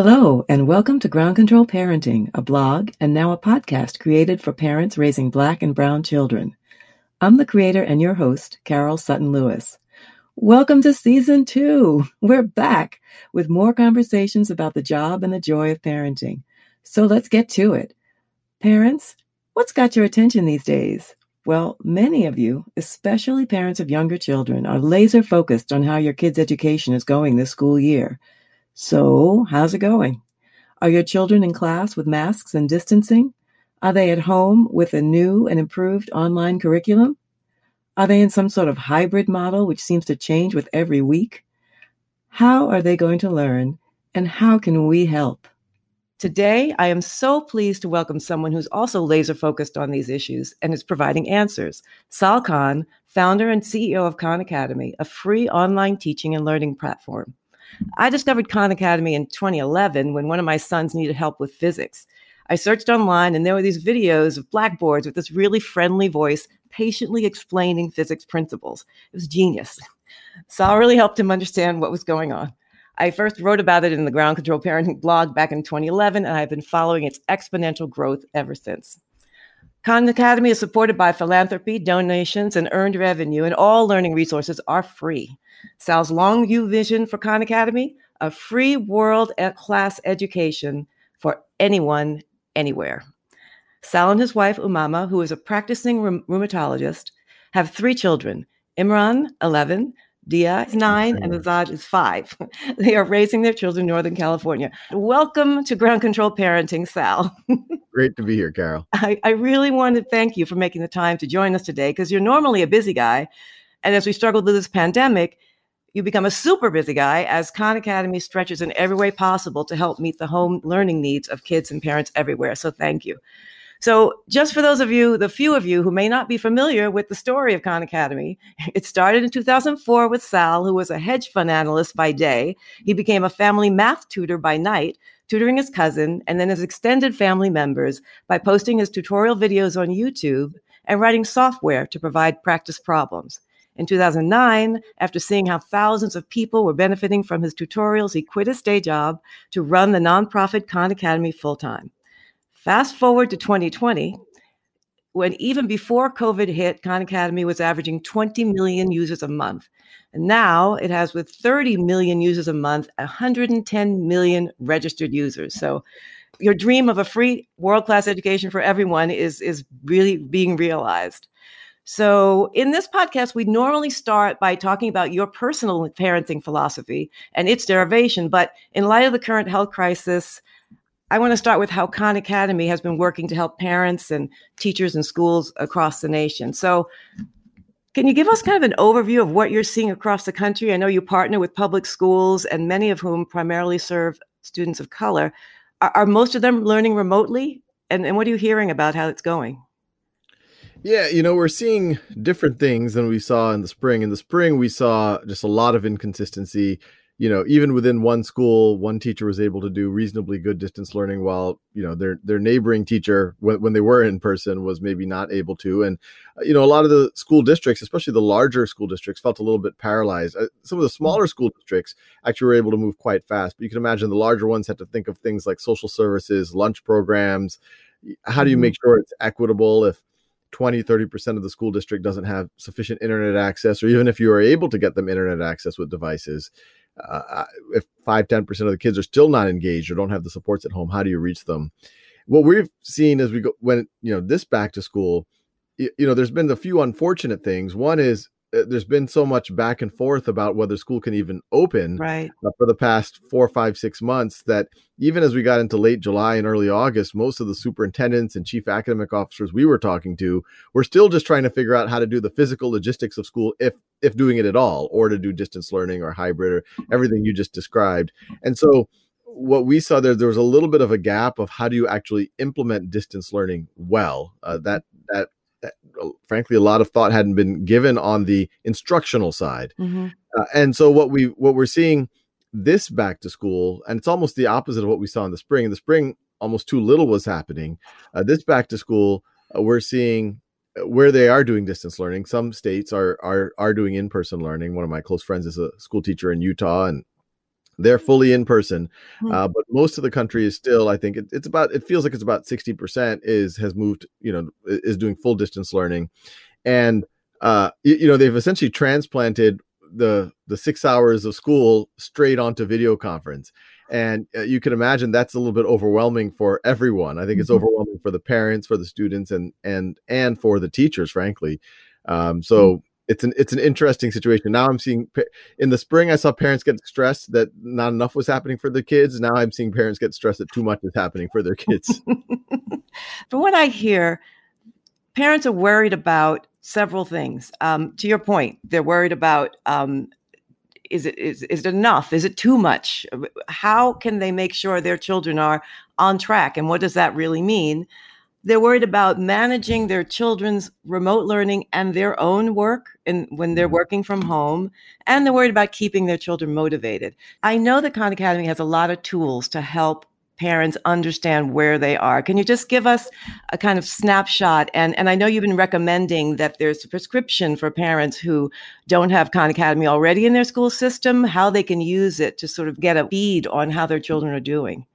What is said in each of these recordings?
Hello, and welcome to Ground Control Parenting, a blog and now a podcast created for parents raising Black and Brown children. I'm the creator and your host, Carol Sutton Lewis. Welcome to season two. We're back with more conversations about the job and the joy of parenting. So let's get to it. Parents, what's got your attention these days? Well, many of you, especially parents of younger children, are laser focused on how your kids' education is going this school year. So, how's it going? Are your children in class with masks and distancing? Are they at home with a new and improved online curriculum? Are they in some sort of hybrid model which seems to change with every week? How are they going to learn and how can we help? Today, I am so pleased to welcome someone who's also laser focused on these issues and is providing answers. Sal Khan, founder and CEO of Khan Academy, a free online teaching and learning platform. I discovered Khan Academy in 2011 when one of my sons needed help with physics. I searched online and there were these videos of blackboards with this really friendly voice patiently explaining physics principles. It was genius. Sal really helped him understand what was going on. I first wrote about it in the Ground Control Parenting blog back in 2011, and I've been following its exponential growth ever since. Khan Academy is supported by philanthropy, donations, and earned revenue, and all learning resources are free. Sal's long view vision for Khan Academy a free world class education for anyone, anywhere. Sal and his wife, Umaima, who is a practicing rheumatologist, have three children Imran, 11, Dia is nine, and Azad is five. they are raising their children in Northern California. Welcome to Ground Control Parenting, Sal. Great to be here, Carol. I, I really want to thank you for making the time to join us today because you're normally a busy guy. And as we struggled with this pandemic, you become a super busy guy as Khan Academy stretches in every way possible to help meet the home learning needs of kids and parents everywhere. So thank you. So, just for those of you, the few of you who may not be familiar with the story of Khan Academy, it started in 2004 with Sal, who was a hedge fund analyst by day. He became a family math tutor by night, tutoring his cousin and then his extended family members by posting his tutorial videos on YouTube and writing software to provide practice problems. In 2009, after seeing how thousands of people were benefiting from his tutorials, he quit his day job to run the nonprofit Khan Academy full time. Fast forward to 2020, when even before COVID hit, Khan Academy was averaging 20 million users a month. And now it has, with 30 million users a month, 110 million registered users. So your dream of a free world class education for everyone is, is really being realized. So, in this podcast, we normally start by talking about your personal parenting philosophy and its derivation. But in light of the current health crisis, I want to start with how Khan Academy has been working to help parents and teachers and schools across the nation. So, can you give us kind of an overview of what you're seeing across the country? I know you partner with public schools, and many of whom primarily serve students of color. Are, are most of them learning remotely? And, and what are you hearing about how it's going? Yeah, you know, we're seeing different things than we saw in the spring. In the spring, we saw just a lot of inconsistency you know, even within one school, one teacher was able to do reasonably good distance learning, while you know their their neighboring teacher, when, when they were in person, was maybe not able to. And uh, you know, a lot of the school districts, especially the larger school districts, felt a little bit paralyzed. Uh, some of the smaller school districts actually were able to move quite fast, but you can imagine the larger ones had to think of things like social services, lunch programs. How do you make mm-hmm. sure it's equitable if 20 30% of the school district doesn't have sufficient internet access or even if you are able to get them internet access with devices uh, if 5 10% of the kids are still not engaged or don't have the supports at home how do you reach them? What we've seen as we go when you know this back to school you, know there's been a few unfortunate things. One is there's been so much back and forth about whether school can even open right. Uh, for the past four, five, six months that even as we got into late July and early August, most of the superintendents and chief academic officers we were talking to were still just trying to figure out how to do the physical logistics of school, if if doing it at all, or to do distance learning or hybrid or everything you just described. And so what we saw there, there was a little bit of a gap of how do you actually implement distance learning well. Uh, that that frankly a lot of thought hadn't been given on the instructional side. Mm-hmm. uh, and so what we what we're seeing this back to school and it's almost the opposite of what we saw in the spring. In the spring almost too little was happening. Uh, this back to school uh, we're seeing uh, where they are doing distance learning. Some states are are are doing in-person learning. One of my close friends is a school teacher in utah and they're fully in person hmm. uh, but most of the country is still i think it, it's about it feels like it's about 60% is has moved you know is doing full distance learning and uh, you, you know they've essentially transplanted the the six hours of school straight onto video conference and uh, you can imagine that's a little bit overwhelming for everyone i think it's mm-hmm. overwhelming for the parents for the students and and and for the teachers frankly um, so mm-hmm. It's an it's an interesting situation now i'm seeing in the spring i saw parents get stressed that not enough was happening for the kids now i'm seeing parents get stressed that too much is happening for their kids from what i hear parents are worried about several things. Um, to your point, they're worried about um, is it is, is it enough? Is it too much? How can they make sure their children are on track? And what does that really mean? They're worried about managing their children's remote learning and their own work and when they're mm-hmm. working from home. And they're worried about keeping their children motivated. I know that Khan Academy has a lot of tools to help parents understand where they are. Can you just give us a kind of snapshot? And, and I know you've been recommending that there's a prescription for parents who don't have Khan Academy already in their school system, how they can use it to sort of get a bead on how their children are doing.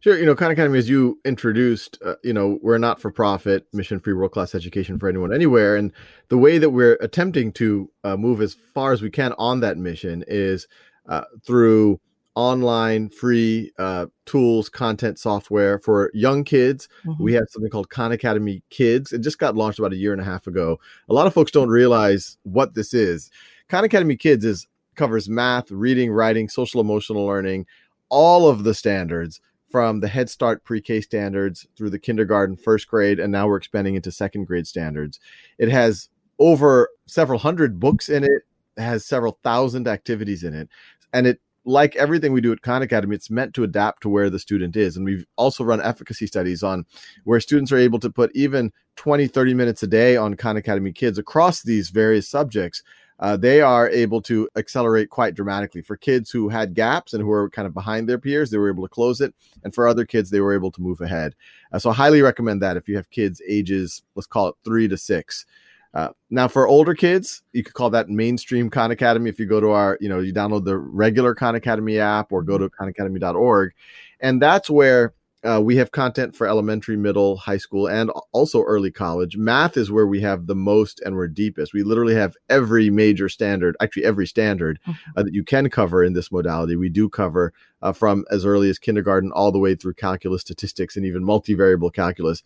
Sure. You know, Khan Academy, as you introduced, uh, you know, we're not for profit, mission free, world class education for anyone, anywhere. And the way that we're attempting to uh, move as far as we can on that mission is uh, through online free uh, tools, content software for young kids. Mm-hmm. We have something called Khan Academy Kids. It just got launched about a year and a half ago. A lot of folks don't realize what this is. Khan Academy Kids is covers math, reading, writing, social emotional learning, all of the standards from the Head Start pre-K standards through the kindergarten, first grade, and now we're expanding into second grade standards. It has over several hundred books in it. it has several thousand activities in it and it like everything we do at Khan Academy, it's meant to adapt to where the student is. And we've also run efficacy studies on where students are able to put even 20, 30 minutes a day on Khan Academy kids across these various subjects. Uh, they are able to accelerate quite dramatically. For kids who had gaps and who were kind of behind their peers, they were able to close it. And for other kids, they were able to move ahead. Uh, so I highly recommend that if you have kids ages, let's call it three to six. Uh, now, for older kids, you could call that mainstream Khan Academy. If you go to our, you know, you download the regular Khan Academy app or go to khanacademy.org. And that's where uh, we have content for elementary, middle, high school, and also early college. Math is where we have the most and we're deepest. We literally have every major standard, actually, every standard mm-hmm. uh, that you can cover in this modality. We do cover uh, from as early as kindergarten all the way through calculus, statistics, and even multivariable calculus.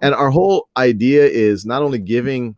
And our whole idea is not only giving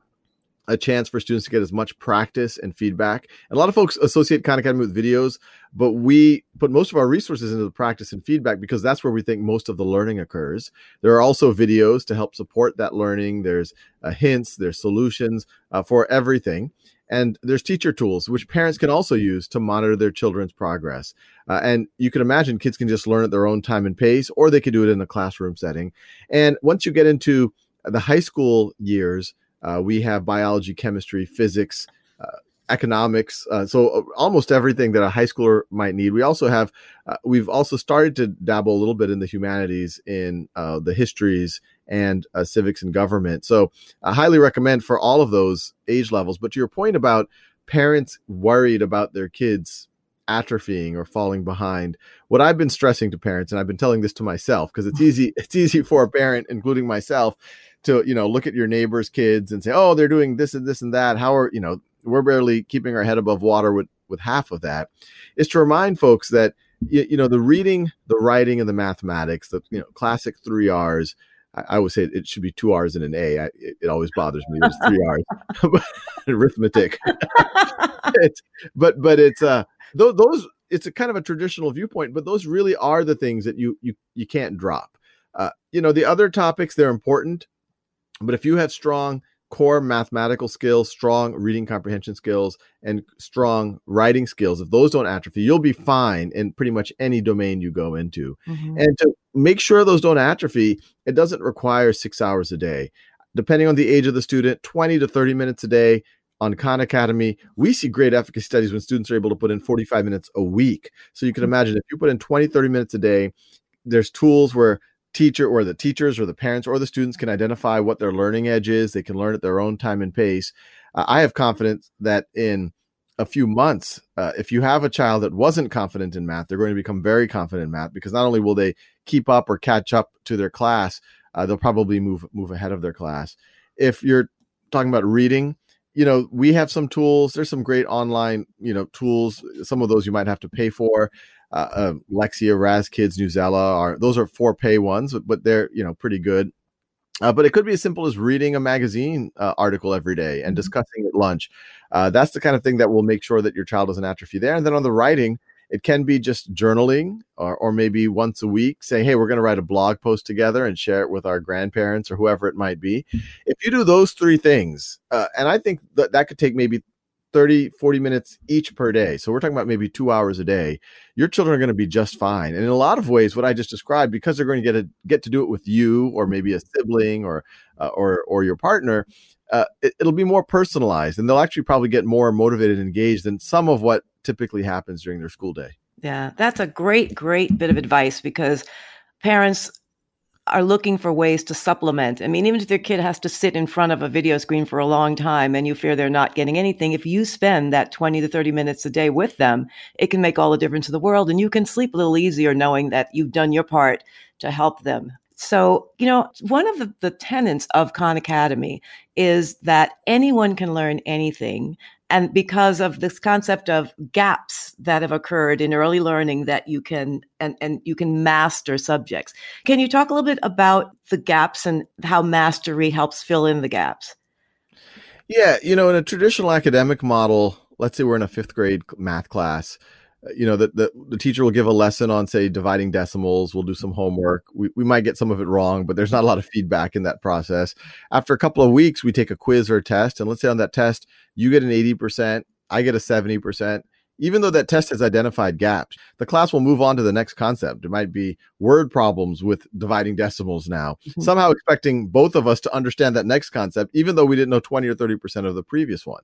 a chance for students to get as much practice and feedback. And a lot of folks associate Khan Academy with videos, but we put most of our resources into the practice and feedback because that's where we think most of the learning occurs. There are also videos to help support that learning. There's uh, hints, there's solutions uh, for everything. And there's teacher tools, which parents can also use to monitor their children's progress. Uh, and you can imagine kids can just learn at their own time and pace, or they could do it in a classroom setting. And once you get into the high school years, uh, we have biology, chemistry, physics, uh, economics. Uh, so uh, almost everything that a high schooler might need. We also have, uh, we've also started to dabble a little bit in the humanities, in uh, the histories and civics and government. So I highly recommend for all of those age levels. But to your point about parents worried about their kids atrophying or falling behind what i've been stressing to parents and i've been telling this to myself because it's easy it's easy for a parent including myself to you know look at your neighbors kids and say oh they're doing this and this and that how are you know we're barely keeping our head above water with with half of that is to remind folks that you, you know the reading the writing and the mathematics the you know classic three r's I, would say it should be two R's and an A. I, it, it always bothers me. There's three R's, arithmetic. it's, but but it's uh those, those it's a kind of a traditional viewpoint, but those really are the things that you you you can't drop. Uh, you know the other topics they're important but if you have strong core mathematical skills, strong reading comprehension skills, and strong writing skills, if those don't atrophy, you'll be fine in pretty much any domain you go into. Mm-hmm. And to make sure those don't atrophy, it doesn't require six hours a day. Depending on the age of the student, 20 to 30 minutes a day on Khan Academy, we see great efficacy studies when students are able to put in 45 minutes a week. So you can imagine if you put in 20, 30 minutes a day, there's tools where teacher or the teachers or the parents or the students can identify what their learning edge is. They can learn at their own time and pace. Uh, I have confidence that in a few months, uh, if you have a child that wasn't confident in math, they're going to become very confident in math because not only will they keep up or catch up to their class, uh, they'll probably move move ahead of their class. If you're talking about reading, you know, we have some tools. There's some great online, you know, tools. Some of those you might have to pay for. Uh, uh, Lexia, Raz Kids, Newsela are those are for pay ones, but they're you know pretty good. Uh, but it could be as simple as reading a magazine uh, article every day and mm-hmm. discussing at lunch. Uh, that's the kind of thing that will make sure that your child doesn't atrophy there. And then on the writing, it can be just journaling or, or maybe once a week saying, hey, we're going to write a blog post together and share it with our grandparents or whoever it might be. Mm-hmm. If you do those three things, uh, and I think that that could take maybe 30, 40 minutes each per day. So we're talking about maybe two hours a day. Your children are going to be just fine. And in a lot of ways, what I just described, because they're going to get a, get to do it with you or maybe a sibling or uh, or or your partner, uh, it, it'll be more personalized, and they'll actually probably get more motivated and engaged than some of what typically happens during their school day. Yeah, that's a great, great bit of advice because parents are looking for ways to supplement. I mean, even if their kid has to sit in front of a video screen for a long time and you fear they're not getting anything, if you spend that 20 to 30 minutes a day with them, it can make all the difference in the world. And you can sleep a little easier knowing that you've done your part to help them. So, you know, one of the, the tenets of Khan Academy is that anyone can learn anything and because of this concept of gaps that have occurred in early learning that you can and, and you can master subjects can you talk a little bit about the gaps and how mastery helps fill in the gaps yeah you know in a traditional academic model let's say we're in a fifth grade math class uh, you know, the, the, the teacher will give a lesson on, say, dividing decimals. We'll do some homework. We, we might get some of it wrong, but there's not a lot of feedback in that process. After a couple of weeks, we take a quiz or a test. And let's say on that test, you get an 80%, I get a 70% even though that test has identified gaps, the class will move on to the next concept. It might be word problems with dividing decimals now, mm-hmm. somehow expecting both of us to understand that next concept, even though we didn't know 20 or 30% of the previous one.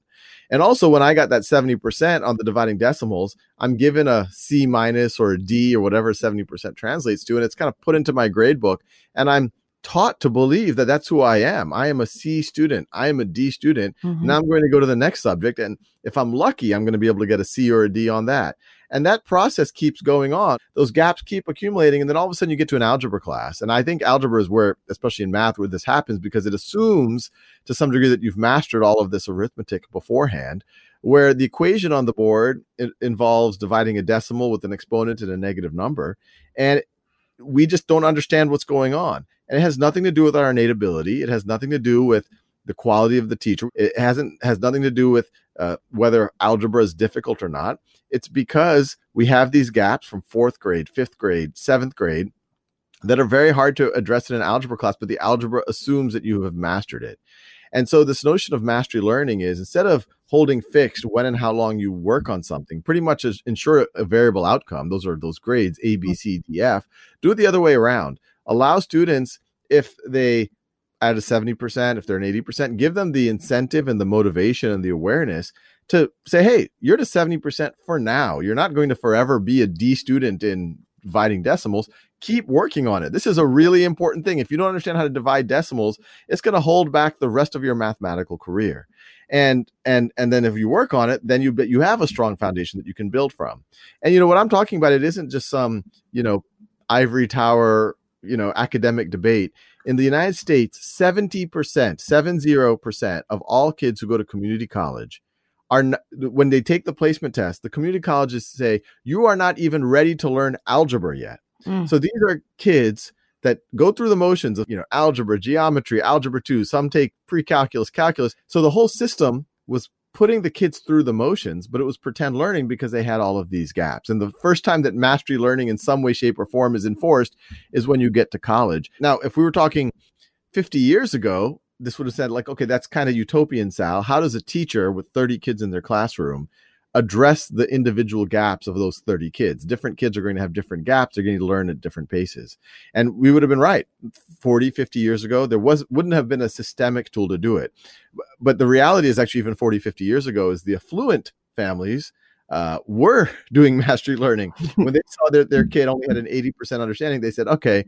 And also, when I got that 70% on the dividing decimals, I'm given a C minus or a D or whatever 70% translates to, and it's kind of put into my grade book. And I'm taught to believe that that's who I am. I am a C student. I am a D student. Mm-hmm. Now I'm going to go to the next subject. And if I'm lucky, I'm going to be able to get a C or a D on that. And that process keeps going on. Those gaps keep accumulating. And then all of a sudden you get to an algebra class. And I think algebra is where, especially in math, where this happens because it assumes to some degree that you've mastered all of this arithmetic beforehand. Where the equation on the board involves dividing a decimal with an exponent and a negative number. And we just don't understand what's going on and it has nothing to do with our innate ability. It has nothing to do with the quality of the teacher. It hasn't has nothing to do with uh, whether algebra is difficult or not. It's because we have these gaps from fourth grade, fifth grade, seventh grade that are very hard to address in an algebra class, but the algebra assumes that you have mastered it. And so this notion of mastery learning is instead of holding fixed when and how long you work on something, pretty much ensure a variable outcome. Those are those grades A, B, C, D, F. Do it the other way around allow students if they at a 70%, if they're an 80%, give them the incentive and the motivation and the awareness to say, hey, you're to 70% for now. You're not going to forever be a D student in dividing decimals. Keep working on it. This is a really important thing. If you don't understand how to divide decimals, it's going to hold back the rest of your mathematical career. And and and then if you work on it, then you you have a strong foundation that you can build from. And you know what I'm talking about? It isn't just some you know ivory tower you know academic debate in the united states 70% 70% of all kids who go to community college are not, when they take the placement test the community colleges say you are not even ready to learn algebra yet mm. so these are kids that go through the motions of you know algebra geometry algebra 2 some take pre-calculus calculus so the whole system was putting the kids through the motions, but it was pretend learning because they had all of these gaps. And the first time that mastery learning in some way, shape, or form is enforced is when you get to college. Now, if we were talking 50 years ago, this would have said, like, okay, that's kind of utopian, Sal. How does a teacher with 30 kids in their classroom address the individual gaps of those 30 kids. Different kids are going to have different gaps. They're going to learn at different paces. And we would have been right 40, 50 years ago. There was wouldn't have been a systemic tool to do it. But the reality is actually even 40, 50 years ago is the affluent families uh, were doing mastery learning. When they saw that their kid only had an 80% understanding, they said, okay,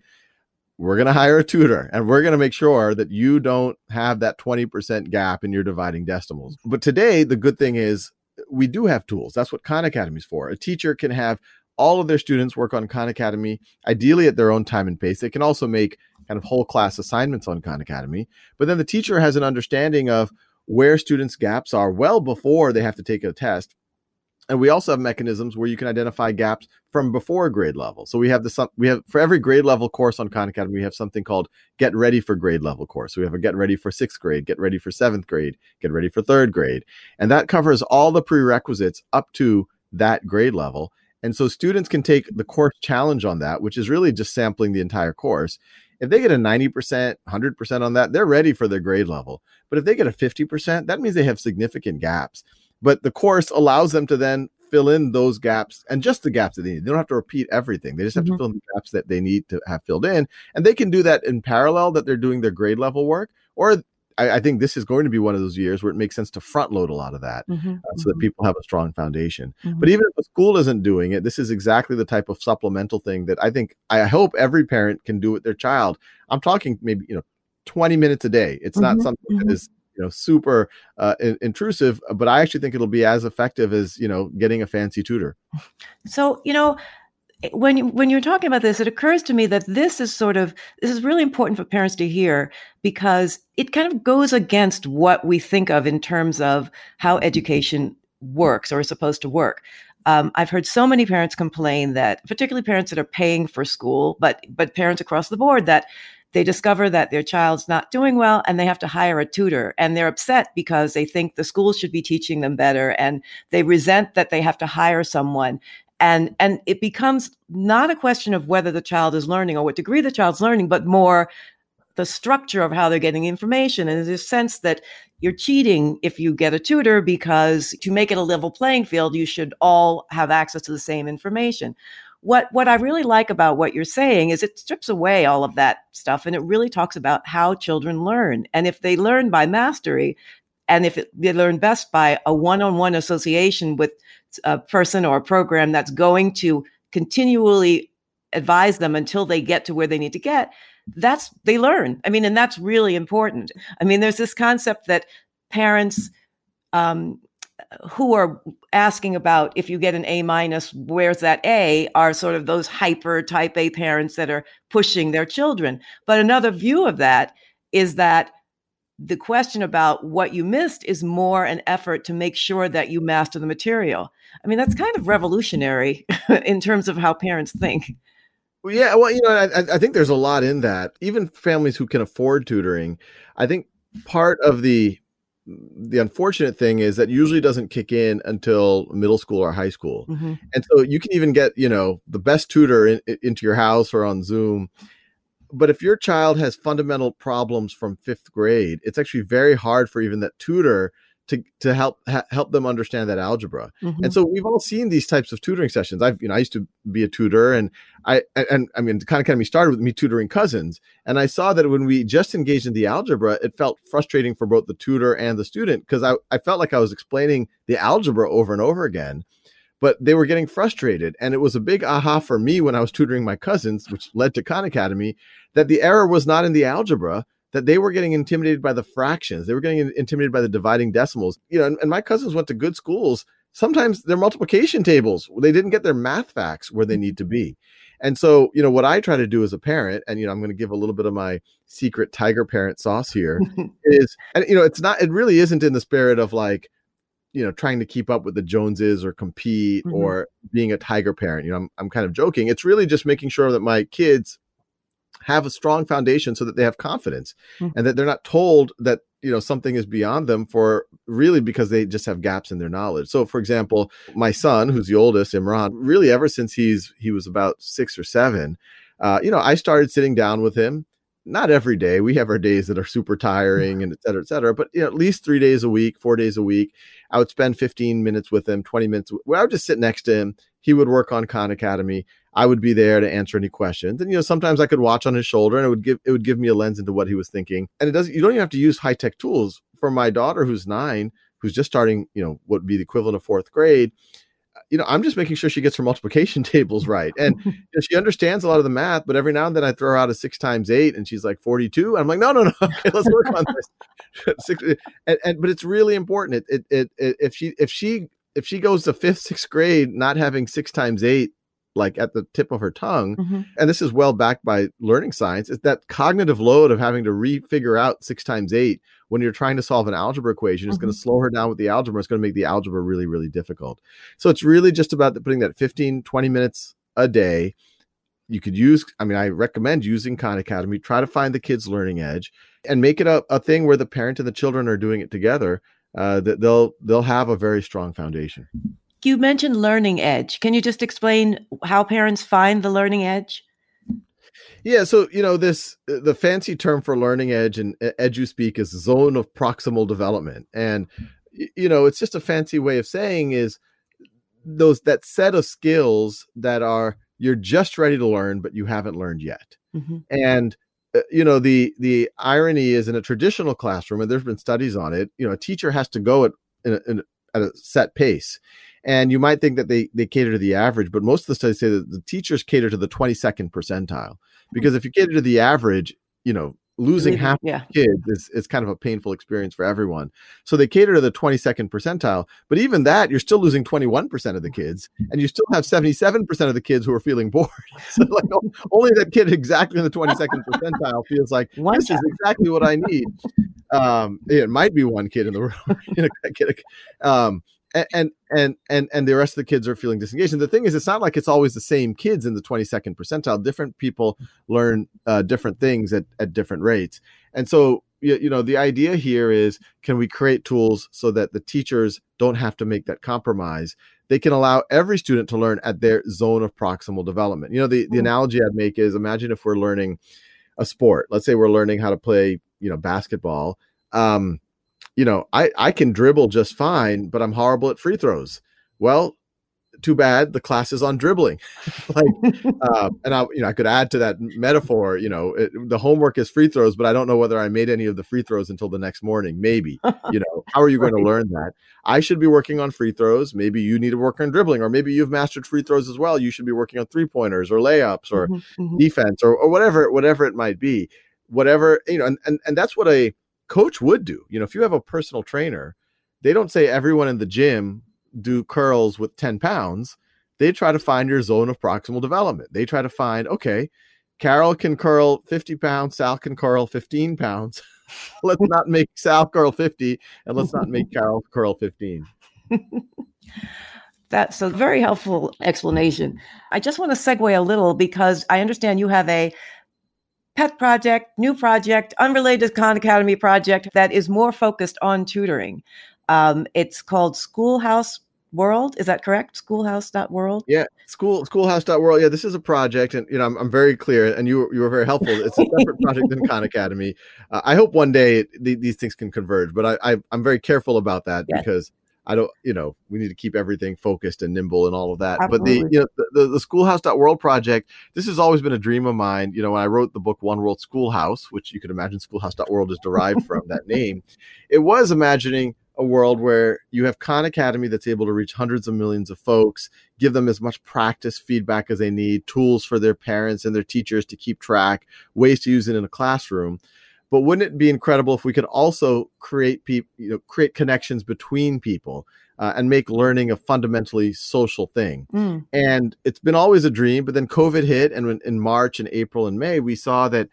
we're going to hire a tutor and we're going to make sure that you don't have that 20% gap in your dividing decimals. But today, the good thing is we do have tools. That's what Khan Academy is for. A teacher can have all of their students work on Khan Academy, ideally at their own time and pace. They can also make kind of whole class assignments on Khan Academy. But then the teacher has an understanding of where students' gaps are well before they have to take a test. And we also have mechanisms where you can identify gaps from before grade level. So we have the we have for every grade level course on Khan Academy, we have something called Get Ready for Grade Level course. So we have a Get Ready for sixth grade, Get Ready for seventh grade, Get Ready for third grade, and that covers all the prerequisites up to that grade level. And so students can take the course challenge on that, which is really just sampling the entire course. If they get a 90%, 100% on that, they're ready for their grade level. But if they get a 50%, that means they have significant gaps. But the course allows them to then fill in those gaps and just the gaps that they need. They don't have to repeat everything. They just have mm-hmm. to fill in the gaps that they need to have filled in. And they can do that in parallel that they're doing their grade level work, or I, I, think this is going to be one of those years where it makes sense to front load a lot of that mm-hmm, uh, so mm-hmm. that people have a strong foundation. Mm-hmm. But even if the school isn't doing it, this is exactly the type of supplemental thing that I think I hope every parent can do with their child. I'm talking maybe, you know, 20 minutes a day. It's not mm-hmm, something that mm-hmm. is you know super uh, in- intrusive but i actually think it'll be as effective as you know getting a fancy tutor so you know when you, when you're talking about this, it occurs to me that this is sort of this is really important for parents to hear because it kind of goes against what we think of in terms of how education works or is supposed to work. Um, I've heard so many parents complain that, particularly parents that are paying for school, but but parents across the board that they discover that their child's not doing well and they have to hire a tutor. And they're upset because they think the school should be teaching them better and they resent that they have to hire someone. And and it becomes not a question of whether the child is learning or what degree the child's learning but more the structure of how they're getting information. And there's a sense that you're cheating if you get a tutor because to make it a level playing field you should all have access to the same information what what i really like about what you're saying is it strips away all of that stuff and it really talks about how children learn and if they learn by mastery and if it, they learn best by a one-on-one association with a person or a program that's going to continually advise them until they get to where they need to get that's they learn. I mean and that's really important. I mean there's this concept that parents um, who are asking about if you get an a minus where's that a are sort of those hyper type a parents that are pushing their children but another view of that is that the question about what you missed is more an effort to make sure that you master the material. I mean, that's kind of revolutionary in terms of how parents think. Well, yeah, well, you know, I, I, think there's a lot in that. Even families who can afford tutoring, I think part of the the unfortunate thing is that usually doesn't kick in until middle school or high school, mm-hmm. and so you can even get you know the best tutor in, into your house or on Zoom, but if your child has fundamental problems from fifth grade, it's actually very hard for even that tutor to to help ha- help them understand that algebra. Mm-hmm. And so we've all seen these types of tutoring sessions. I've you know I used to be a tutor, and I and, and I mean Khan Academy started with me tutoring cousins, and I saw that when we just engaged in the algebra, it felt frustrating for both the tutor and the student because I I felt like I was explaining the algebra over and over again but they were getting frustrated. And it was a big aha for me when I was tutoring my cousins, which led to Khan Academy, that the error was not in the algebra, that they were getting intimidated by the fractions. They were getting intimidated by the dividing decimals. You know, and, and my cousins went to good schools. Sometimes their multiplication tables, they didn't get their math facts where they need to be. And so, you know, what I try to do as a parent, and you know, I'm going to give a little bit of my secret tiger parent sauce here, is, and you know, it's not, it really isn't in the spirit of like, you know trying to keep up with the joneses or compete mm-hmm. or being a tiger parent you know I'm, I'm kind of joking it's really just making sure that my kids have a strong foundation so that they have confidence mm-hmm. and that they're not told that you know something is beyond them for really because they just have gaps in their knowledge so for example my son who's the oldest imran really ever since he's he was about six or seven uh, you know i started sitting down with him not every day. We have our days that are super tiring and et cetera, et cetera. But you know, at least three days a week, four days a week, I would spend 15 minutes with him, 20 minutes. Where I would just sit next to him. He would work on Khan Academy. I would be there to answer any questions. And you know, sometimes I could watch on his shoulder and it would give it would give me a lens into what he was thinking. And it doesn't you don't even have to use high tech tools. For my daughter who's nine, who's just starting, you know, what would be the equivalent of fourth grade, uh, you know, I'm just making sure she gets her multiplication tables right. And you know, she understands a lot of the math, but every now and then I throw her out a six times eight and she's like 42. I'm like, no, no, no. Okay, let's work on this. six, and, and, but it's really important. It, it, it, if she, if she if she goes to fifth, sixth grade, not having six times eight like at the tip of her tongue, mm-hmm. and this is well backed by learning science, is that cognitive load of having to refigure out six times eight when you're trying to solve an algebra equation is mm-hmm. going to slow her down with the algebra. It's going to make the algebra really, really difficult. So it's really just about putting that 15, 20 minutes a day. You could use, I mean, I recommend using Khan Academy. Try to find the kids' learning edge and make it a, a thing where the parent and the children are doing it together. Uh, that they'll they'll have a very strong foundation. You mentioned learning edge. Can you just explain how parents find the learning edge? Yeah, so you know this the fancy term for learning edge and EduSpeak is zone of proximal development, and you know it's just a fancy way of saying is those that set of skills that are you're just ready to learn but you haven't learned yet, mm-hmm. and you know the the irony is in a traditional classroom, and there's been studies on it. You know, a teacher has to go at in a, in, at a set pace, and you might think that they they cater to the average, but most of the studies say that the teachers cater to the 22nd percentile. Hmm. Because if you cater to the average, you know, losing half yeah. kids is, is kind of a painful experience for everyone. So they cater to the 22nd percentile, but even that you're still losing 21% of the kids and you still have 77% of the kids who are feeling bored. so like only that kid exactly in the 22nd percentile feels like one this is exactly what I need. Um, it might be one kid in the room. you know, kid, um, and and and and the rest of the kids are feeling disengaged. And the thing is, it's not like it's always the same kids in the 22nd percentile. Different people learn uh, different things at, at different rates. And so, you, you know, the idea here is, can we create tools so that the teachers don't have to make that compromise? They can allow every student to learn at their zone of proximal development. You know, the the hmm. analogy I'd make is, imagine if we're learning a sport. Let's say we're learning how to play, you know, basketball. Um, you know, I, I can dribble just fine, but I'm horrible at free throws. Well, too bad the class is on dribbling. like, uh, and I, you know, I could add to that metaphor. You know, it, the homework is free throws, but I don't know whether I made any of the free throws until the next morning. Maybe, you know, how are you going to learn that? I should be working on free throws. Maybe you need to work on dribbling, or maybe you've mastered free throws as well. You should be working on three pointers or layups or mm-hmm, mm-hmm. defense or, or whatever, whatever it might be. Whatever you know, and, and and that's what a coach would do. You know, if you have a personal trainer, they don't say everyone in the gym do curls with 10 pounds. They try to find your zone of proximal development. They try to find, okay, Carol can curl 50 pounds, Sal can curl 15 pounds. let's not make Sal curl 50 and let's not make Carol curl 15. That's a very helpful explanation. I just want to segue a little because I understand you have a pet project, new project, unrelated Khan Academy project that is more focused on tutoring. Um, it's called Schoolhouse World. Is that correct? Schoolhouse.world? Yeah, school schoolhouse.world. Yeah, this is a project, and you know, I'm, I'm very clear, and you you were very helpful. It's a separate project than Khan Academy. Uh, I hope one day the, these things can converge, but I, I am very careful about that yes. because I don't, you know, we need to keep everything focused and nimble and all of that. Absolutely. But the, you know, the, the, the schoolhouse.world project, this has always been a dream of mine. You know, when I wrote the book One World Schoolhouse, which you can imagine schoolhouse.world is derived from that name, it was imagining a world where you have Khan Academy that's able to reach hundreds of millions of folks, give them as much practice feedback as they need, tools for their parents and their teachers to keep track, ways to use it in a classroom. But wouldn't it be incredible if we could also create people, you know, create connections between people uh, and make learning a fundamentally social thing? Mm. And it's been always a dream, but then COVID hit, and when, in March and April and May, we saw that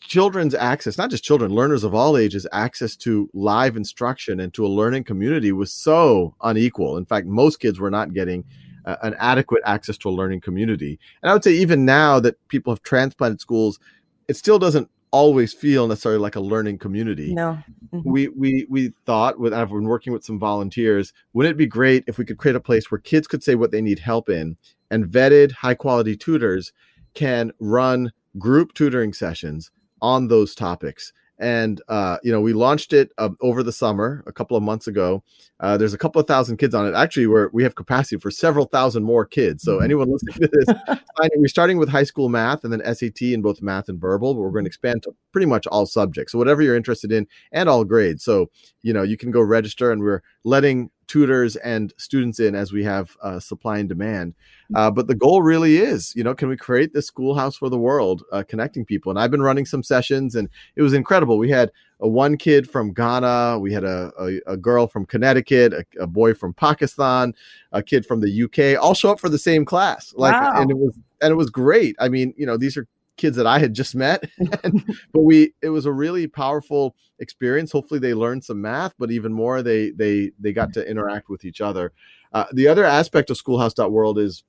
children's access, not just children, learners of all ages, access to live instruction and to a learning community was so unequal. In fact, most kids were not getting uh, an adequate access to a learning community. And I would say even now that people have transplanted schools, it still doesn't always feel necessarily like a learning community. No. Mm-hmm. We we we thought with I've been working with some volunteers, wouldn't it be great if we could create a place where kids could say what they need help in and vetted high quality tutors can run group tutoring sessions on those topics and uh, you know we launched it uh, over the summer a couple of months ago. Uh, there's a couple of thousand kids on it. Actually we're, we have capacity for several thousand more kids. So mm-hmm. anyone listening to this we're starting with high school math and then SAT in both math and verbal but we're going to expand to pretty much all subjects so whatever you're interested in and all grades so you know you can go register and we're letting tutors and students in as we have uh, supply and demand. Mm. Uh, but the goal really is, you know, can we create this schoolhouse for the world, uh, connecting people? And I've been running some sessions, and it was incredible. We had a one kid from Ghana, we had a, a, a girl from Connecticut, a, a, boy from Pakistan, a kid from the UK, all show up for the same class. Like, wow. and it was and it was great. I mean, you know, these are kids that I had just met, but we it was a really powerful experience. Hopefully, they learned some math, but even more, they they they got to interact with each other. Uh, the other aspect of Schoolhouse.World is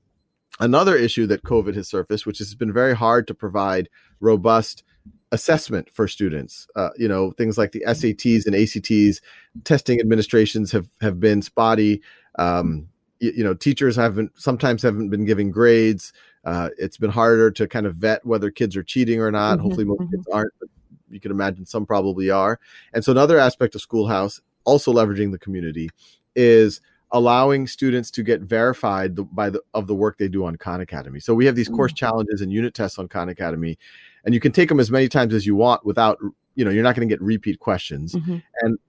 another issue that COVID has surfaced, which has been very hard to provide robust assessment for students. Uh, you know, things like the SATs and ACTs, testing administrations have have been spotty. Um, you, you know, teachers haven't sometimes haven't been giving grades. Uh, it's been harder to kind of vet whether kids are cheating or not. Mm-hmm, Hopefully, most mm-hmm. kids aren't, but you can imagine some probably are. And so, another aspect of Schoolhouse, also leveraging the community, is allowing students to get verified the, by the of the work they do on Khan Academy. So we have these mm-hmm. course challenges and unit tests on Khan Academy, and you can take them as many times as you want without you know you're not going to get repeat questions mm-hmm. and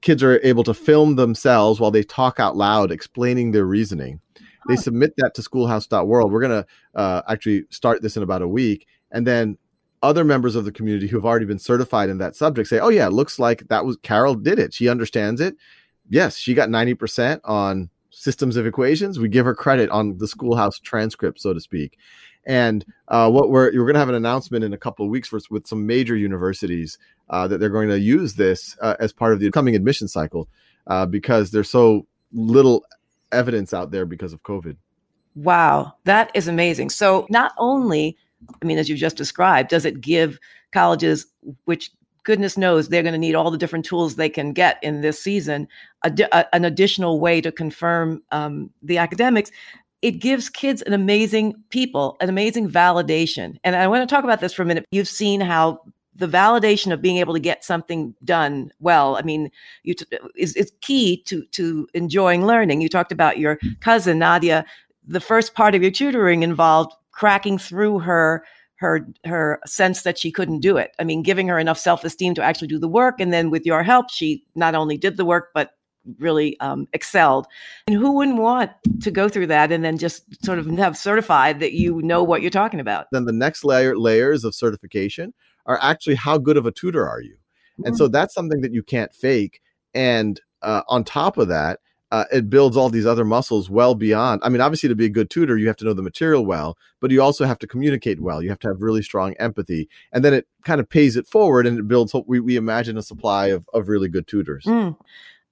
kids are able to film themselves while they talk out loud explaining their reasoning they submit that to schoolhouse.world. We're going to uh, actually start this in about a week. And then other members of the community who have already been certified in that subject say, oh, yeah, it looks like that was Carol did it. She understands it. Yes, she got 90% on systems of equations. We give her credit on the schoolhouse transcript, so to speak. And uh, what we're we're going to have an announcement in a couple of weeks for, with some major universities uh, that they're going to use this uh, as part of the coming admission cycle uh, because there's so little evidence out there because of COVID. Wow, that is amazing. So not only, I mean, as you've just described, does it give colleges, which goodness knows they're going to need all the different tools they can get in this season, a, a, an additional way to confirm um, the academics. It gives kids an amazing people, an amazing validation. And I want to talk about this for a minute. You've seen how the validation of being able to get something done well i mean you t- is, is key to to enjoying learning. You talked about your cousin nadia. The first part of your tutoring involved cracking through her her her sense that she couldn't do it. I mean giving her enough self-esteem to actually do the work and then with your help she not only did the work but really um, excelled. And who wouldn't want to go through that and then just sort of have certified that you know what you're talking about? Then the next layer layers of certification are actually how good of a tutor are you? Mm-hmm. and so that's something that you can't fake. And uh, on top of that uh, it builds all these other muscles well beyond i mean obviously to be a good tutor you have to know the material well but you also have to communicate well. You have to have really strong empathy. And then it kind of pays it forward and it builds we, we imagine a supply of, of really good tutors. Mm.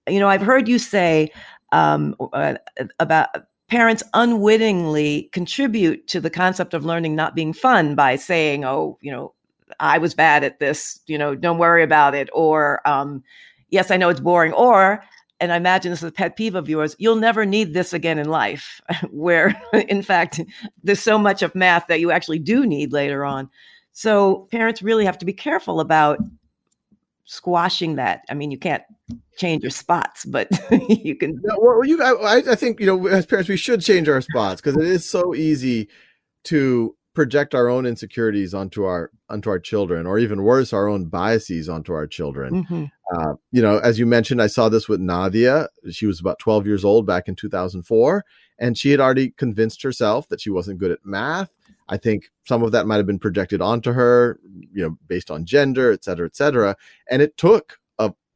you know i've heard you say um, uh, about parents unwittingly contribute to the concept of learning not being fun by saying oh you know I was bad at this, you know, don't worry about it. Or, um, yes, I know it's boring. Or, and I imagine this is a pet peeve of yours, you'll never need this again in life, where in fact, there's so much of math that you actually do need later on. So parents really have to be careful about squashing that. I mean, you can't change your spots, but you can. well, you, I, I think you know, as parents, we should change our spots because it is so easy to project our own insecurities onto our onto our children or even worse our own biases onto our children. Mm-hmm. uh, you know as you mentioned i saw this with nadia. She was about 12 years old back in 2004 and she had already convinced herself that she wasn't good at math. I think some of that might have been projected onto her you know based on gender et cetera et cetera and it took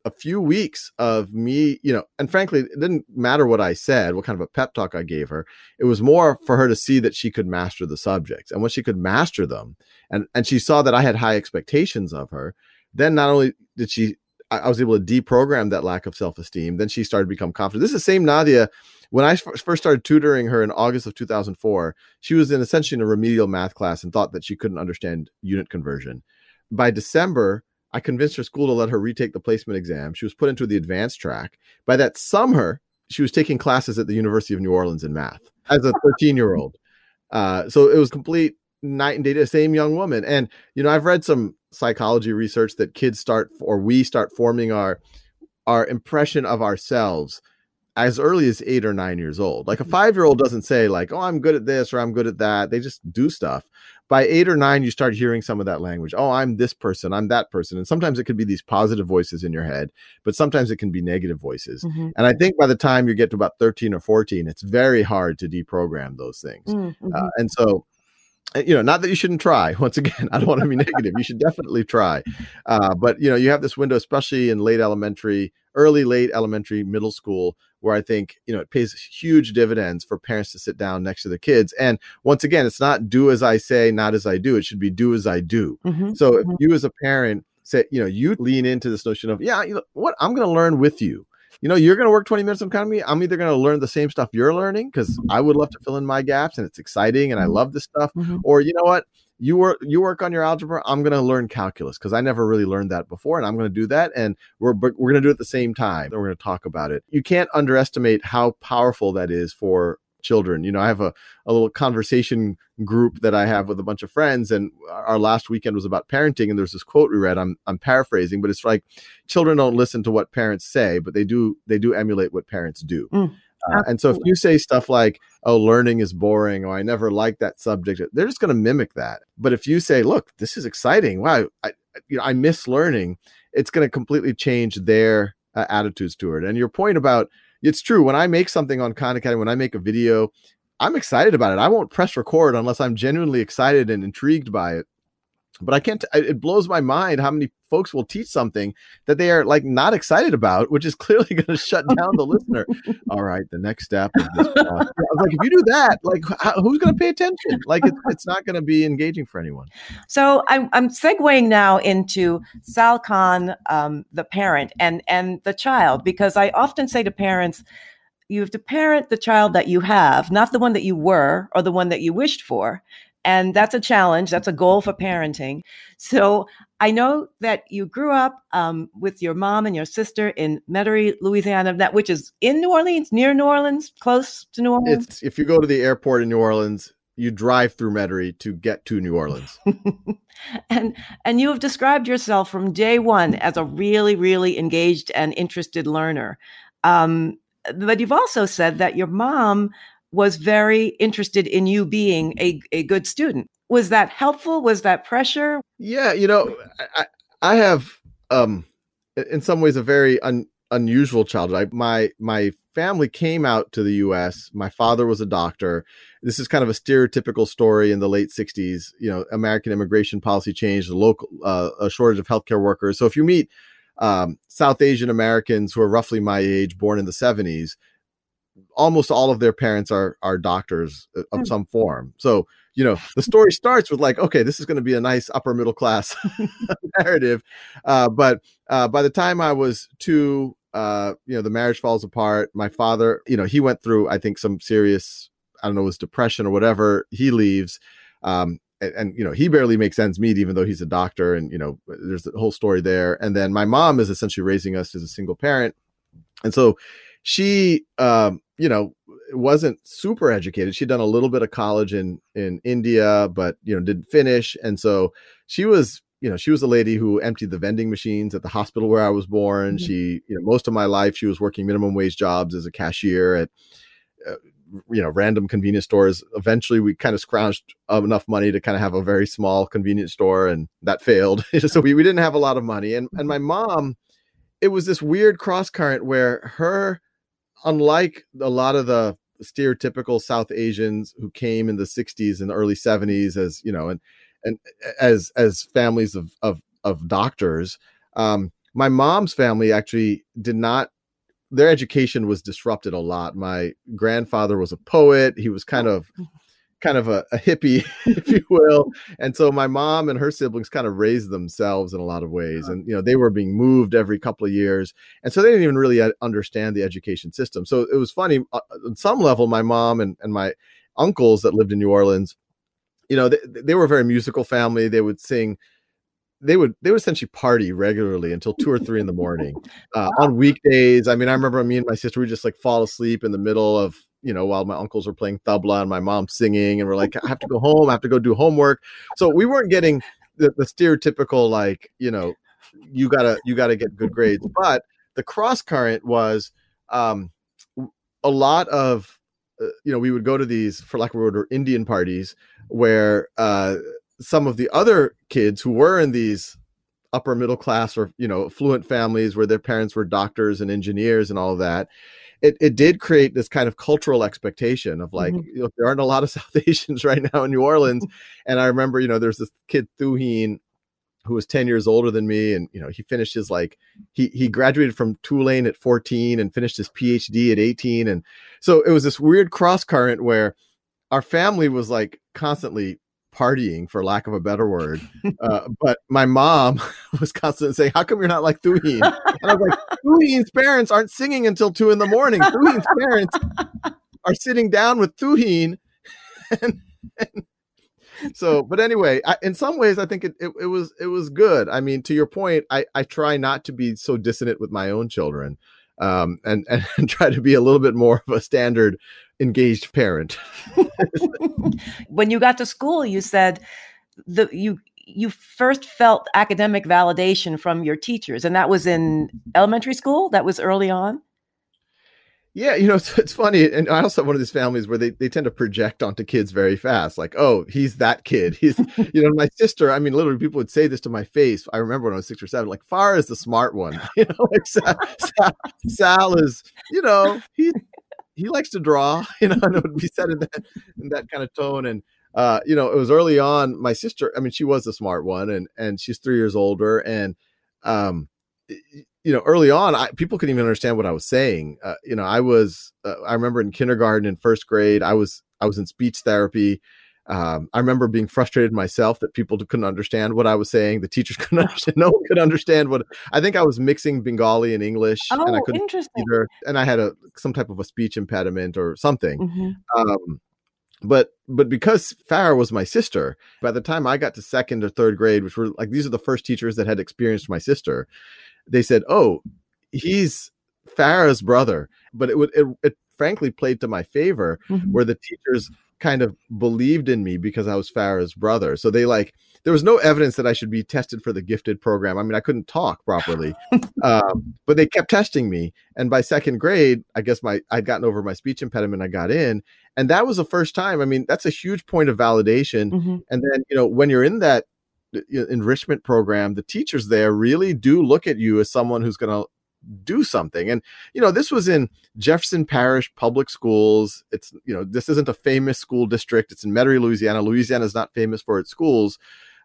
a few weeks of me, you know, and frankly, it didn't matter what I said, what kind of a pep talk I gave her. It was more for her to see that she could master the subjects. And when she could master them, and, and she saw that I had high expectations of her, then not only did she, I was able to deprogram that lack of self esteem, then she started to become confident. This is the same Nadia. When I first started tutoring her in August of 2004, she was in essentially in a remedial math class and thought that she couldn't understand unit conversion. By December, I convinced her school to let her retake the placement exam. She was put into the advanced track. By that summer, she was taking classes at the University of New Orleans in math as a 13 year old. Uh, so it was complete night and day. The same young woman, and you know, I've read some psychology research that kids start or we start forming our our impression of ourselves as early as eight or nine years old. Like a five year old doesn't say like, "Oh, I'm good at this" or "I'm good at that." They just do stuff by eight or nine, you start hearing some of that language. Oh, I'm this person, I'm that person. And sometimes it could be these positive voices in your head, but sometimes it can be negative voices. Mm-hmm. And I think by the time you get to about 13 or 14, it's very hard to deprogram those things. Mm, mm-hmm. Uh, and so you know, not that you shouldn't try. Once again, I don't want to be negative. You should definitely try. Uh, but you know, you have this window, especially in late elementary, early, late elementary, middle school, where I think you know it pays huge dividends for parents to sit down next to the kids. And once again, it's not do as I say, not as I do. It should be do as I do. Mm-hmm. So if mm-hmm. you as a parent say, you know, you lean into this notion of, yeah, you know, what I'm going to learn with you you know, you're going to work 20 minutes on Khan Academy. I'm either going to learn the same stuff you're learning because I would love to fill in my gaps and it's exciting and I mm-hmm. love this stuff. Mm-hmm. Or you know what? You work you work on your algebra. I'm going to learn calculus because I never really learned that before, and I'm going to do that. And we're we're going to do it at the same time. We're going to talk about it. You can't underestimate how powerful that is for children. You know, I have a, a little conversation group that I have with a bunch of friends, and our last weekend was about parenting. And there's this quote we read. I'm I'm paraphrasing, but it's like children don't listen to what parents say, but they do they do emulate what parents do. Mm. Uh, and so if you say stuff like, oh, learning is boring, or I never liked that subject, they're just going to mimic that. But if you say, look, this is exciting, wow, I, you know, I miss learning, it's going to completely change their uh, attitudes toward it. And your point about it's true. When I make something on Khan Academy, when I make a video, I'm excited about it. I won't press record unless I'm genuinely excited and intrigued by it. But I can't, it blows my mind how many folks will teach something that they are like not excited about, which is clearly going to shut down the listener. All right, the next step is this. I was like, if you do that, like, who's going to pay attention? Like, it's, it's not going to be engaging for anyone. So I'm, I'm segueing now into Sal Khan, um, the parent, and and the child, because I often say to parents, you have to parent the child that you have, not the one that you were or the one that you wished for. And that's a challenge. That's a goal for parenting. So I know that you grew up um, with your mom and your sister in Metairie, Louisiana, that which is in New Orleans, near New Orleans, close to New Orleans. It's, if you go to the airport in New Orleans, you drive through Metairie to get to New Orleans. and and you have described yourself from day one as a really, really engaged and interested learner. Um, but you've also said that your mom was very interested in you being a, a good student. Was that helpful? Was that pressure? Yeah you know i, I have um in some ways a very un, unusual childhood. I, my my family came out to the us my father was a doctor. This is kind of a stereotypical story in the late 60s you know american immigration policy changed the local uh, a shortage of healthcare workers. So if you meet um, south asian americans who are roughly my age born in the 70s almost all of their parents are are doctors of mm. some form. So you know the story starts with like okay this is going to be a nice upper middle class narrative. Uh, but uh, by the time i was two uh, you know the marriage falls apart. My father you know he went through i think some serious i don't know it was depression or whatever. He leaves um, and, and, you know he barely makes ends meet even though he's a doctor and you know there's a whole story there. And then my mom is essentially raising us as a single parent. And so she um, you know wasn't super educated. She'd done a little bit of college in in india but you know didn't finish. And so she was you know she was a lady who emptied the vending machines at the hospital where i was born. Mm-hmm. she you know most of my life she was working minimum wage jobs as a cashier at uh, you know random convenience stores. Eventually we kind of scrounged enough money to kind of have a very small convenience store and that failed. So we, we didn't have a lot of money. And and my mom it was this weird cross current where her unlike a lot of the stereotypical South Asians who came in the 60s and early 70s as you know and and as as families of of of doctors um my mom's family actually did not their education was disrupted a lot. My grandfather was a poet. He was kind of mm-hmm kind of a, a hippie, if you will. And so my mom and her siblings kind of raised themselves in a lot of ways. And, you know, they were being moved every couple of years. And so they didn't even really uh, understand the education system. So it was funny. Uh, on some level, my mom and, and my uncles that lived in New Orleans, you know, they, they were a very musical family. They would sing they would they would essentially party regularly until two or three in the morning uh, on weekdays. I mean, I remember me and my sister would just like fall asleep in the middle of you know, while my uncles were playing tabla and my mom singing, and we're like, I have to go home, I have to go do homework. So we weren't getting the, the stereotypical like, you know, you gotta you gotta get good grades. But the cross current was um, a lot of uh, you know we would go to these for lack of a word or Indian parties where uh, some of the other kids who were in these upper middle class or you know fluent families where their parents were doctors and engineers and all of that it, it did create this kind of cultural expectation of like mm-hmm. you know, there aren't a lot of south asians right now in new orleans. And i remember you know there's this kid thuheen who was 10 years older than me and you know he finished his like he he graduated from tulane at 14 and finished his phd at 18 and so it was this weird cross current where our family was like constantly partying for lack of a better word uh, but my mom was constantly saying how come you're not like Thuheen? and i was like Thuheen's parents aren't singing until two in the morning. Thuheen's parents are sitting down with Thuheen. And, and so but anyway I, in some ways i think it, it, it, was it was good. I mean to your point i i try not to be so dissonant with my own children um and and try to be a little bit more of a standard engaged parent when you got to school you said the you you first felt academic validation from your teachers and that was in elementary school that was early on yeah, you know, it's, it's, funny. And I also have one of these families where they, they tend to project onto kids very fast. Like, oh, he's that kid. He's, you know, my sister, I mean, literally people would say this to my face. I remember when I was six or seven, like, Farah is the smart one. You know, like Sal, Sal, Sal is, you know, he, he likes to draw, you know, and it would be said in that, in that kind of tone. And, uh, you know, it was early on. My sister, I mean, she was the smart one and, and she's three years older. And, um, you know, early on, I, people couldn't even understand what I was saying. Uh, you know, I was, uh, I remember in kindergarten and first grade, I was, I was in speech therapy. Um, I remember being frustrated myself that people couldn't understand what I was saying. The teachers couldn't understand. No one could understand what I think I was mixing Bengali and English, oh, and I couldn't interesting. either. And I had a some type of a speech impediment or something. Mm-hmm. Um, but but because Farah was my sister, by the time I got to second or third grade, which were like these are the first teachers that had experienced my sister, they said, "Oh, he's Farah's brother," but it would it, it frankly played to my favor, mm-hmm. where the teachers kind of believed in me because I was Farah's brother. So they like there was no evidence that I should be tested for the gifted program. I mean, I couldn't talk properly, um, but they kept testing me. And by second grade, I guess my I'd gotten over my speech impediment. I got in, and that was the first time. I mean, that's a huge point of validation. Mm-hmm. And then you know when you're in that enrichment program, the teachers there really do look at you as someone who's going to do something. And you know, this was in Jefferson Parish Public Schools. It's you know, this isn't a famous school district. It's in Metairie, Louisiana. Louisiana is not famous for its schools,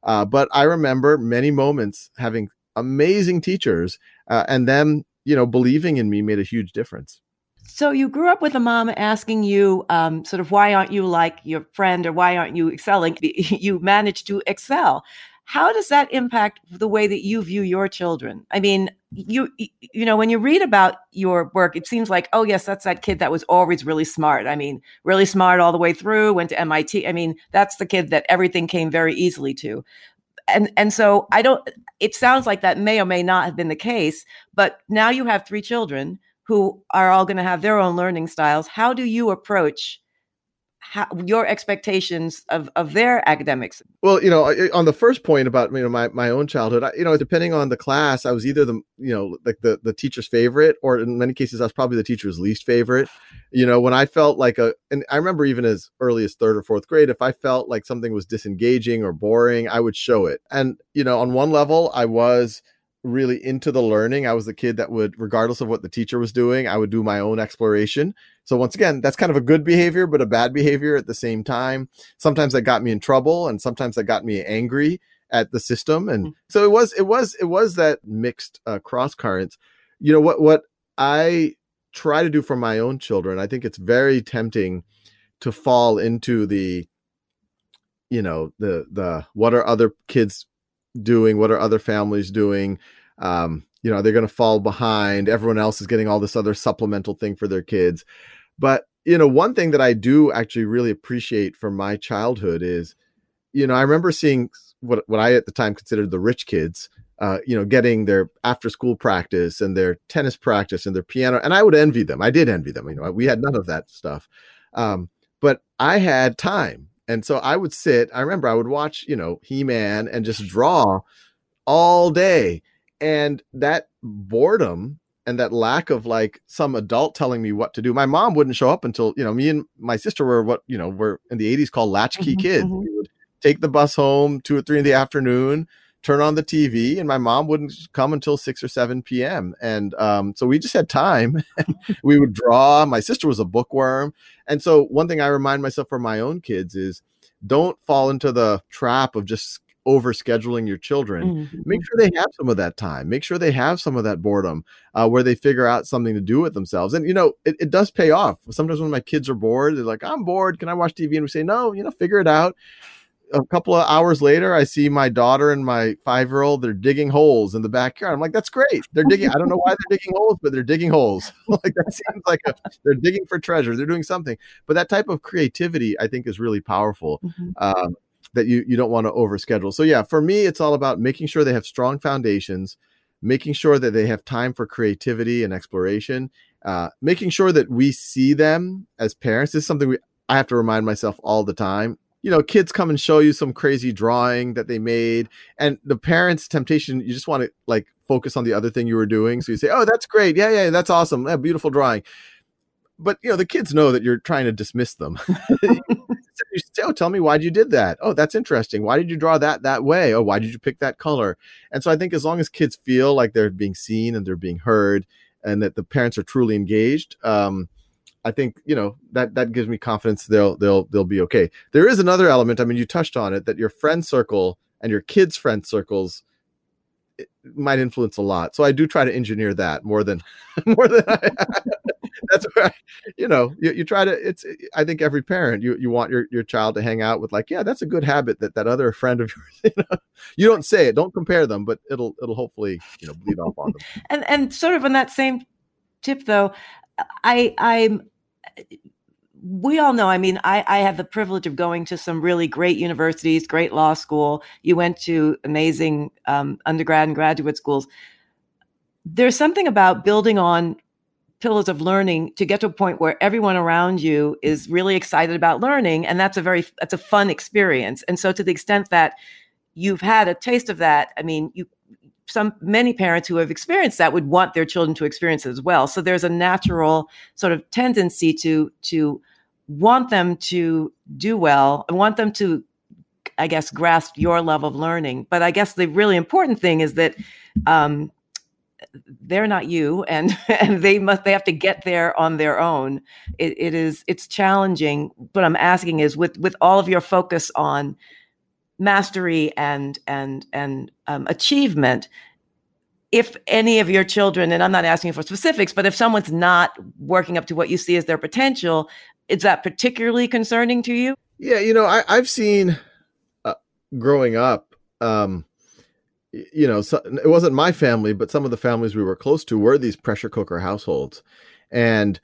uh, but I remember many moments having amazing teachers, uh, and them you know believing in me made a huge difference. So you grew up with a mom asking you, um, sort of, why aren't you like your friend, or why aren't you excelling? You managed to excel how does that impact the way that you view your children? I mean you you know when you read about your work it seems like oh yes that's that kid that was always really smart. I mean really smart all the way through went to mit i mean that's the kid that everything came very easily to. And and so i don't it sounds like that may or may not have been the case but now you have three children who are all going to have their own learning styles. How do you approach how, your expectations of, of their academics? Well, you know, on the first point about you know my, my own childhood, I, you know, depending on the class, I was either the you know like the the teacher's favorite, or in many cases, I was probably the teacher's least favorite. You know, when I felt like a, and I remember even as early as third or fourth grade, if I felt like something was disengaging or boring, I would show it. And you know, on one level, I was really into the learning. I was the kid that would, regardless of what the teacher was doing, I would do my own exploration. So once again, that's kind of a good behavior, but a bad behavior at the same time. Sometimes that got me in trouble, and sometimes that got me angry at the system. And mm-hmm. so it was, it was, it was that mixed uh, cross currents. You know what? What I try to do for my own children, I think it's very tempting to fall into the, you know, the the what are other kids doing? What are other families doing? Um, you know, they're going to fall behind. Everyone else is getting all this other supplemental thing for their kids. But, you know, one thing that I do actually really appreciate from my childhood is, you know, I remember seeing what, what I at the time considered the rich kids, uh, you know, getting their after school practice and their tennis practice and their piano. And I would envy them. I did envy them. You know, we had none of that stuff. Um, but I had time and so I would sit, I remember I would watch, you know, He Man and just draw all day. And that boredom and that lack of like some adult telling me what to do. My mom wouldn't show up until, you know, me and my sister were what, you know, were in the 80s called latchkey mm-hmm, kids. Mm-hmm. We would take the bus home two or three in the afternoon, turn on the TV, and my mom wouldn't come until six or seven p.m. And um, so we just had time. we would draw. My sister was a bookworm, and so one thing I remind myself for my own kids is don't fall into the trap of just over scheduling your children mm-hmm. make sure they have some of that time make sure they have some of that boredom uh, where they figure out something to do with themselves and you know it, it does pay off sometimes when my kids are bored they're like i'm bored can i watch tv and we say no you know figure it out a couple of hours later i see my daughter and my five year old they're digging holes in the backyard i'm like that's great they're digging i don't know why they're digging holes but they're digging holes like that seems like a, they're digging for treasure they're doing something but that type of creativity i think is really powerful mm-hmm. um, that you you don't want to overschedule. So yeah, for me, it's all about making sure they have strong foundations, making sure that they have time for creativity and exploration, uh, making sure that we see them as parents. This is something we I have to remind myself all the time. You know, kids come and show you some crazy drawing that they made, and the parents' temptation, you just want to like focus on the other thing you were doing. So you say, "Oh, that's great, yeah, yeah, that's awesome, yeah, beautiful drawing." But you know, the kids know that you're trying to dismiss them. you say, oh, tell me why you did that. Oh, that's interesting. Why did you draw that that way? Oh, why did you pick that color? And so I think as long as kids feel like they're being seen and they're being heard, and that the parents are truly engaged, um, I think you know that that gives me confidence they'll they'll they'll be okay. There is another element. I mean, you touched on it that your friend circle and your kids' friend circles might influence a lot. So I do try to engineer that more than more than I, that's where I, you know you, you try to it's I think every parent you you want your your child to hang out with like yeah that's a good habit that that other friend of yours you know you don't say it don't compare them but it'll it'll hopefully you know bleed off on them. And and sort of on that same tip though I I'm we all know, I mean, I, I have the privilege of going to some really great universities, great law school. You went to amazing um, undergrad and graduate schools. There's something about building on pillars of learning to get to a point where everyone around you is really excited about learning. And that's a very, that's a fun experience. And so to the extent that you've had a taste of that, I mean, you, some many parents who have experienced that would want their children to experience as well. So there's a natural sort of tendency to to want them to do well. I want them to, I guess, grasp your love of learning. But I guess the really important thing is that um, they're not you, and and they must they have to get there on their own. It, it is it's challenging. But I'm asking is with with all of your focus on mastery and and and um, achievement if any of your children, and I'm not asking for specifics, but if someone's not working up to what you see as their potential, is that particularly concerning to you? Yeah, you know, I, have seen uh, growing up, um, you know, so, it wasn't my family, but some of the families we were close to were these pressure cooker households. And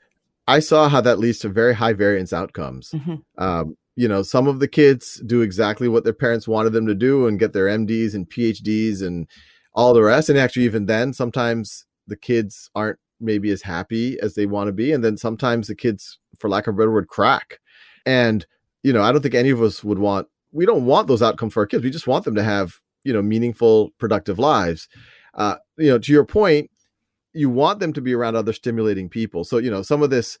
I saw how that leads to very high variance outcomes. Mm-hmm. Um, you know, some of the kids do exactly what their parents wanted them to do and get their MDs and PhDs and all the rest. And actually, even then, sometimes the kids aren't maybe as happy as they want to be. And then sometimes the kids, for lack of a better word, crack. And, you know, I don't think any of us would want, we don't want those outcomes for our kids. We just want them to have, you know, meaningful, productive lives. Uh, you know, to your point, you want them to be around other stimulating people. So, you know, some of this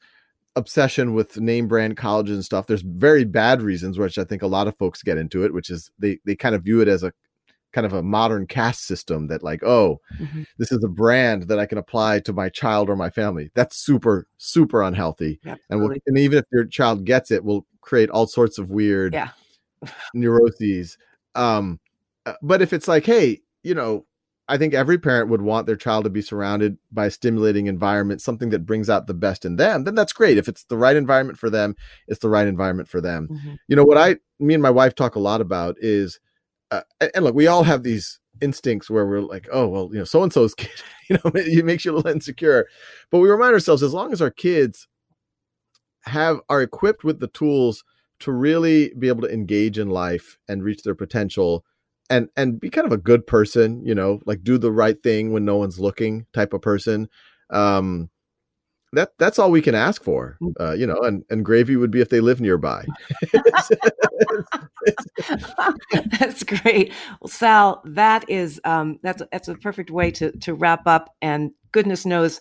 obsession with name brand colleges and stuff, there's very bad reasons, which I think a lot of folks get into it, which is they, they kind of view it as a, kind of a modern caste system that like oh mm-hmm. this is a brand that i can apply to my child or my family that's super super unhealthy and, will, and even if your child gets it will create all sorts of weird yeah. neuroses um uh, but if it's like hey you know i think every parent would want their child to be surrounded by a stimulating environment something that brings out the best in them then that's great if it's the right environment for them it's the right environment for them mm-hmm. you know what i me and my wife talk a lot about is uh, and look, we all have these instincts where we're like, oh, well, you know, so and so's kid, you know, it makes you a little insecure. But we remind ourselves as long as our kids have are equipped with the tools to really be able to engage in life and reach their potential and and be kind of a good person, you know, like do the right thing when no one's looking type of person. Um, that that's all we can ask for mm. uh, you know and and gravy would be if they live nearby that's great well sal that is um, that's that's a perfect way to to wrap up and goodness knows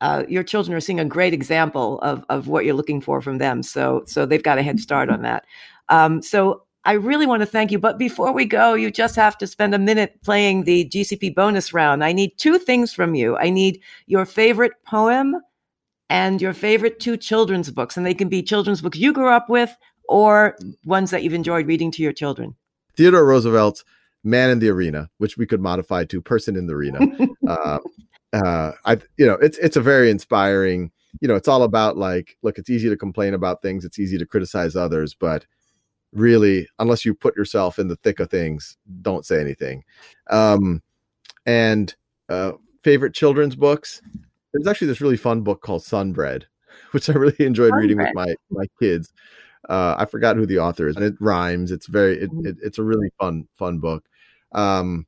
uh, your children are seeing a great example of of what you're looking for from them so so they've got a head start on that um, so I really want to thank you. But before we go, you just have to spend a minute playing the GCP bonus round. I need two things from you. I need your favorite poem and your favorite two children's books. And they can be children's books you grew up with or ones that you've enjoyed reading to your children. Theodore Roosevelt's Man in the Arena, which we could modify to Person in the Arena. uh, uh, I, you know, it's it's a very inspiring. You know, it's all about like, look, it's easy to complain about things, it's easy to criticize others, but really, unless you put yourself in the thick of things, don't say anything. Um, and uh, favorite children's books. There's actually this really fun book called Sunbread, which I really enjoyed Sunbread. reading with my my kids. Uh, I forgot who the author is, and it rhymes. It's very, it, mm-hmm. it, it's a really fun fun book. Um,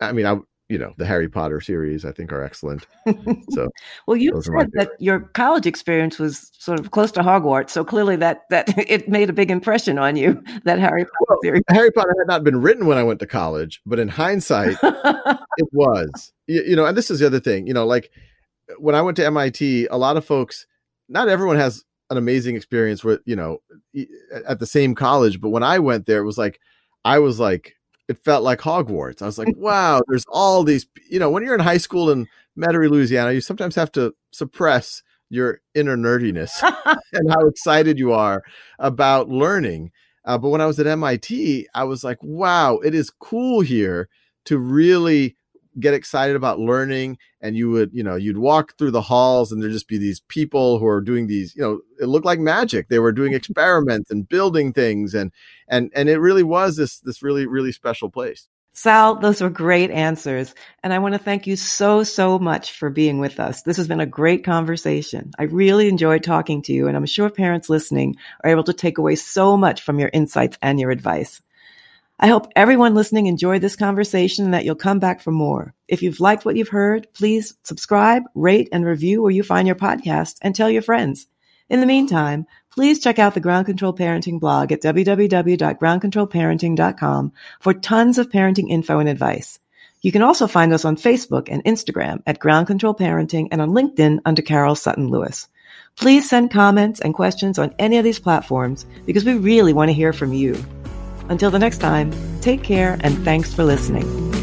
I mean, I you know the Harry Potter series I think are excellent. So well, you said that your college experience was sort of close to Hogwarts, so clearly that that it made a big impression on you. That Harry Potter well, series. Harry Potter had not been written when I went to college, but in hindsight, it was. You, you know, and this is the other thing. You know, like when I went to MIT, a lot of folks, not everyone has an amazing experience with you know at the same college, but when I went there, it was like I was like it felt like Hogwarts. I was like, wow, there's all these, you know, when you're in high school in Metairie, Louisiana, you sometimes have to suppress your inner nerdiness and how excited you are about learning. Uh, but when I was at MIT, I was like, wow, it is cool here to really get excited about learning and you would you know you'd walk through the halls and there'd just be these people who are doing these you know it looked like magic they were doing experiments and building things and and and it really was this this really really special place Sal, those were great answers. And I want to thank you so, so much for being with us. This has been a great conversation. I really enjoyed talking to you, and I'm sure parents listening are able to take away so much from your insights and your advice. I hope everyone listening enjoyed this conversation and that you'll come back for more. If you've liked what you've heard, please subscribe, rate, and review where you find your podcast and tell your friends. In the meantime, please check out the Ground Control Parenting blog at www.groundcontrolparenting.com for tons of parenting info and advice. You can also find us on Facebook and Instagram at Ground Control Parenting and on LinkedIn under Carol Sutton Lewis. Please send comments and questions on any of these platforms because we really want to hear from you. Until the next time, take care and thanks for listening.